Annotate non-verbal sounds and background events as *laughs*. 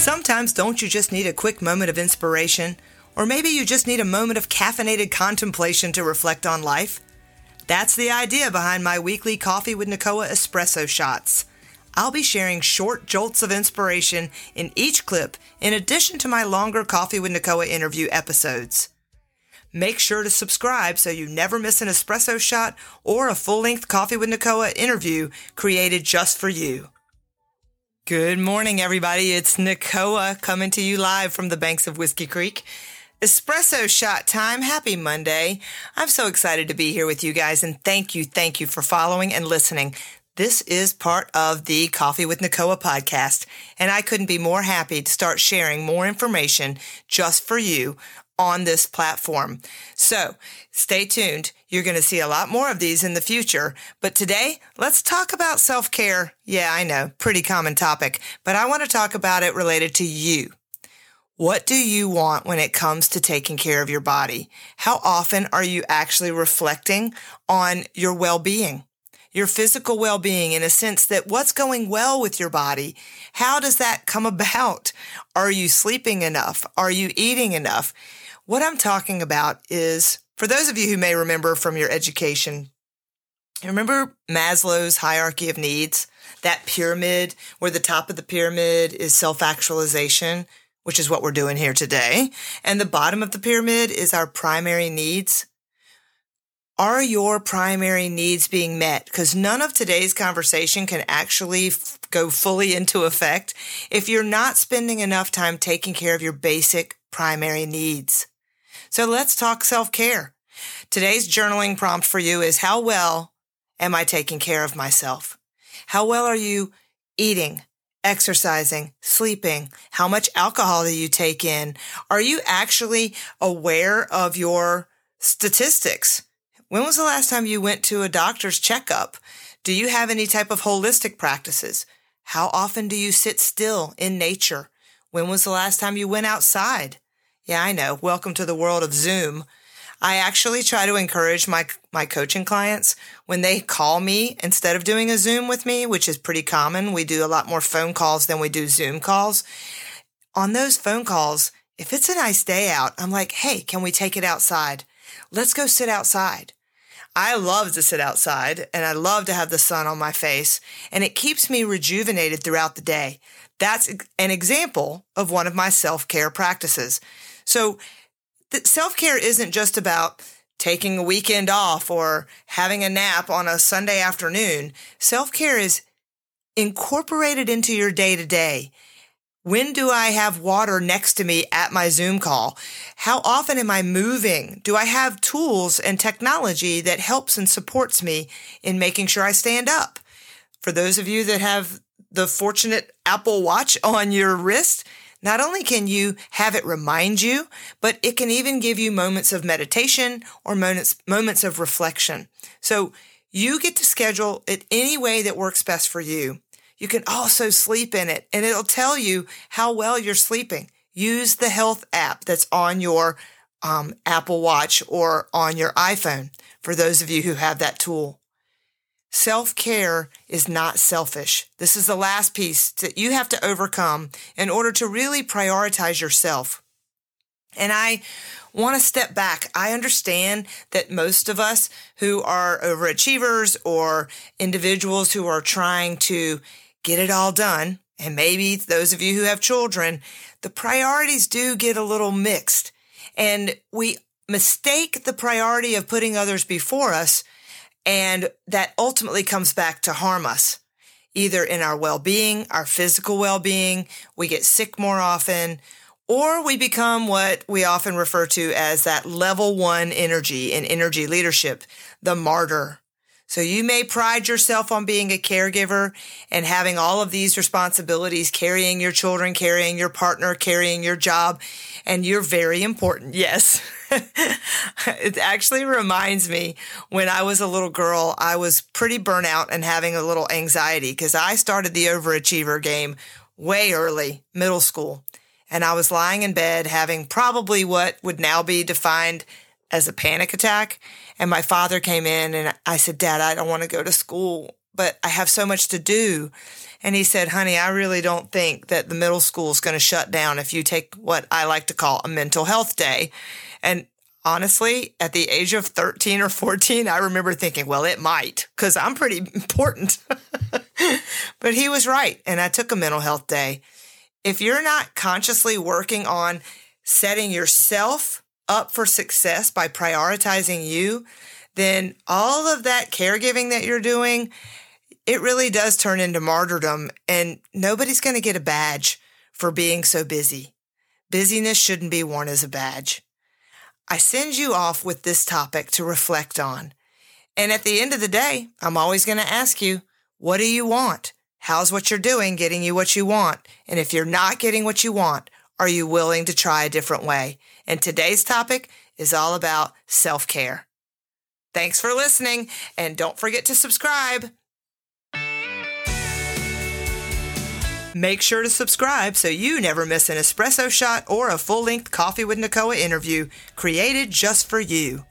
Sometimes don't you just need a quick moment of inspiration? Or maybe you just need a moment of caffeinated contemplation to reflect on life? That's the idea behind my weekly Coffee with Nicoa espresso shots. I'll be sharing short jolts of inspiration in each clip in addition to my longer Coffee with Nicoa interview episodes. Make sure to subscribe so you never miss an espresso shot or a full length Coffee with Nicoa interview created just for you. Good morning, everybody. It's Nicoa coming to you live from the banks of Whiskey Creek. Espresso shot time. Happy Monday. I'm so excited to be here with you guys and thank you, thank you for following and listening. This is part of the Coffee with Nicoa podcast, and I couldn't be more happy to start sharing more information just for you on this platform. So stay tuned. You're going to see a lot more of these in the future. But today, let's talk about self care. Yeah, I know, pretty common topic, but I want to talk about it related to you. What do you want when it comes to taking care of your body? How often are you actually reflecting on your well being? Your physical well being in a sense that what's going well with your body? How does that come *laughs* about? Are you sleeping enough? Are you eating enough? What I'm talking about is for those of you who may remember from your education, remember Maslow's hierarchy of needs? That pyramid where the top of the pyramid is self actualization, which is what we're doing here today. And the bottom of the pyramid is our primary needs. Are your primary needs being met? Because none of today's conversation can actually f- go fully into effect if you're not spending enough time taking care of your basic primary needs. So let's talk self care. Today's journaling prompt for you is how well am I taking care of myself? How well are you eating, exercising, sleeping? How much alcohol do you take in? Are you actually aware of your statistics? When was the last time you went to a doctor's checkup? Do you have any type of holistic practices? How often do you sit still in nature? When was the last time you went outside? Yeah, I know. Welcome to the world of Zoom. I actually try to encourage my my coaching clients when they call me instead of doing a Zoom with me, which is pretty common. We do a lot more phone calls than we do Zoom calls. On those phone calls, if it's a nice day out, I'm like, "Hey, can we take it outside? Let's go sit outside." I love to sit outside and I love to have the sun on my face and it keeps me rejuvenated throughout the day. That's an example of one of my self-care practices. So self care isn't just about taking a weekend off or having a nap on a Sunday afternoon. Self care is incorporated into your day to day. When do I have water next to me at my Zoom call? How often am I moving? Do I have tools and technology that helps and supports me in making sure I stand up? For those of you that have the fortunate Apple Watch *laughs* on your wrist, not only can you have it remind you, but it can even give you moments of meditation or moments, moments of reflection. So you get to schedule it any way that works best for you. You can also sleep in it and it'll tell you how well you're sleeping. Use the health app that's on your um, Apple Watch or on your iPhone for those of you who have that tool. Self care is not selfish. This is the last piece that you have to overcome in order to really prioritize yourself. And I want to step back. I understand that most of us who are overachievers or individuals who are trying to get it all done, and maybe those of you who have children, the priorities do get a little mixed. And we mistake the priority of putting others before us and that ultimately comes back to harm us, either in our well being, our physical well being, we get sick more often, or we become what we often refer to as that level one energy in energy leadership, the martyr. So you may pride yourself on being a caregiver and having all of these responsibilities, carrying your children, carrying your partner, carrying your job, and you're very important. Yes. *laughs* it actually reminds me when I was a little girl, I was pretty burnt out and having a little anxiety because I started the overachiever game way early, middle school. And I was lying in bed having probably what would now be defined as a panic attack. And my father came in and I said, Dad, I don't want to go to school, but I have so much to do. And he said, honey, I really don't think that the middle school is going to shut down if you take what I like to call a mental health day. And honestly, at the age of 13 or 14, I remember thinking, well, it might, because I'm pretty *laughs* important. but he was right. And I took a mental health day. If you're not consciously working on setting yourself up for success by prioritizing you, then all of that caregiving that you're doing, it really does turn into martyrdom. And nobody's going to get a badge for being so busy. Busyness shouldn't be worn as a badge. I send you off with this topic to reflect on. And at the end of the day, I'm always going to ask you, what do you want? How's what you're doing getting you what you want? And if you're not getting what you want, are you willing to try a different way? And today's topic is all about self care. Thanks for listening, and don't forget to subscribe. Make sure to subscribe so you never miss an espresso shot or a full length Coffee with Nicoa interview created just for you.